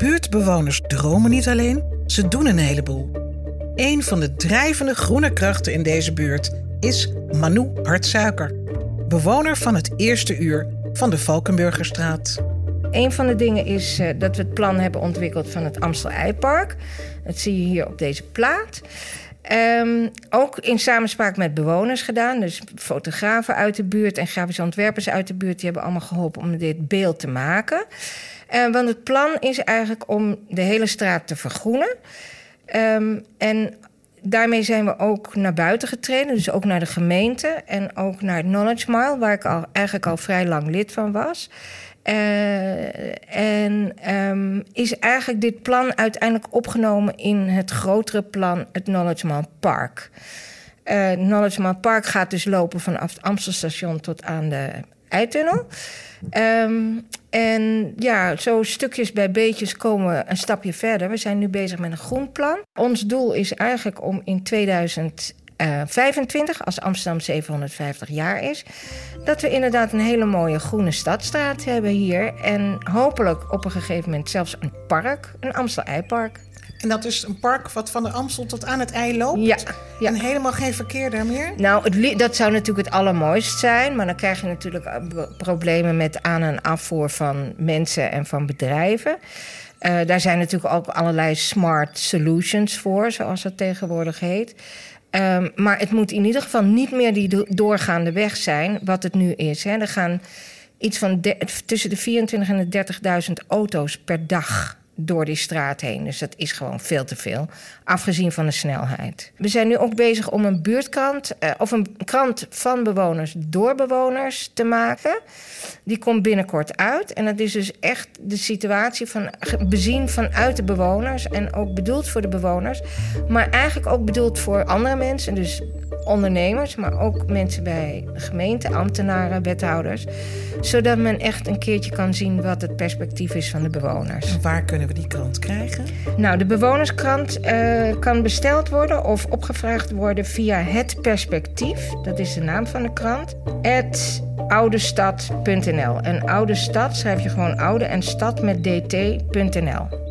buurtbewoners dromen niet alleen, ze doen een heleboel. Een van de drijvende groene krachten in deze buurt is Manu Hartsuiker, bewoner van het eerste uur van de Valkenburgerstraat. Een van de dingen is uh, dat we het plan hebben ontwikkeld van het Amstel Eipark. Dat zie je hier op deze plaat. Um, ook in samenspraak met bewoners gedaan. Dus fotografen uit de buurt en grafische ontwerpers uit de buurt... die hebben allemaal geholpen om dit beeld te maken. Uh, want het plan is eigenlijk om de hele straat te vergroenen. Um, en daarmee zijn we ook naar buiten getreden. Dus ook naar de gemeente en ook naar het Knowledge Mile... waar ik al, eigenlijk al vrij lang lid van was... Uh, en um, is eigenlijk dit plan uiteindelijk opgenomen in het grotere plan, het Knowledge Man Park. Uh, het Knowledge Man Park gaat dus lopen vanaf het Amstelstation tot aan de Eitunnel. Um, en ja, zo stukjes bij beetjes komen we een stapje verder. We zijn nu bezig met een groenplan. Ons doel is eigenlijk om in 2000 uh, 25, als Amsterdam 750 jaar is, dat we inderdaad een hele mooie groene stadstraat hebben hier. En hopelijk op een gegeven moment zelfs een park, een Amstel-Eipark. En dat is een park wat van de Amstel tot aan het ei loopt? Ja. ja. En helemaal geen verkeer daar meer? Nou, het, dat zou natuurlijk het allermooist zijn. Maar dan krijg je natuurlijk eh, problemen met aan- en afvoer van mensen en van bedrijven. Uh, daar zijn natuurlijk ook allerlei smart solutions voor, zoals dat tegenwoordig heet. Um, maar het moet in ieder geval niet meer die doorgaande weg zijn, wat het nu is. Hè. Er gaan iets van tussen de 24 en de 30.000 auto's per dag door die straat heen. Dus dat is gewoon veel te veel, afgezien van de snelheid. We zijn nu ook bezig om een buurtkrant, uh, of een krant van bewoners door bewoners te maken. Die komt binnenkort uit. En dat is dus echt de situatie van bezien vanuit de bewoners. En ook bedoeld voor de bewoners. Maar eigenlijk ook bedoeld voor andere mensen. Dus ondernemers, maar ook mensen bij de gemeente, ambtenaren, wethouders. Zodat men echt een keertje kan zien wat het perspectief is van de bewoners. En waar kunnen we die krant krijgen? Nou, de bewonerskrant uh, kan besteld worden of opgevraagd worden via Het Perspectief. Dat is de naam van de krant. Het oudestad.nl. En oude stad schrijf je gewoon oude en stad met dt.nl.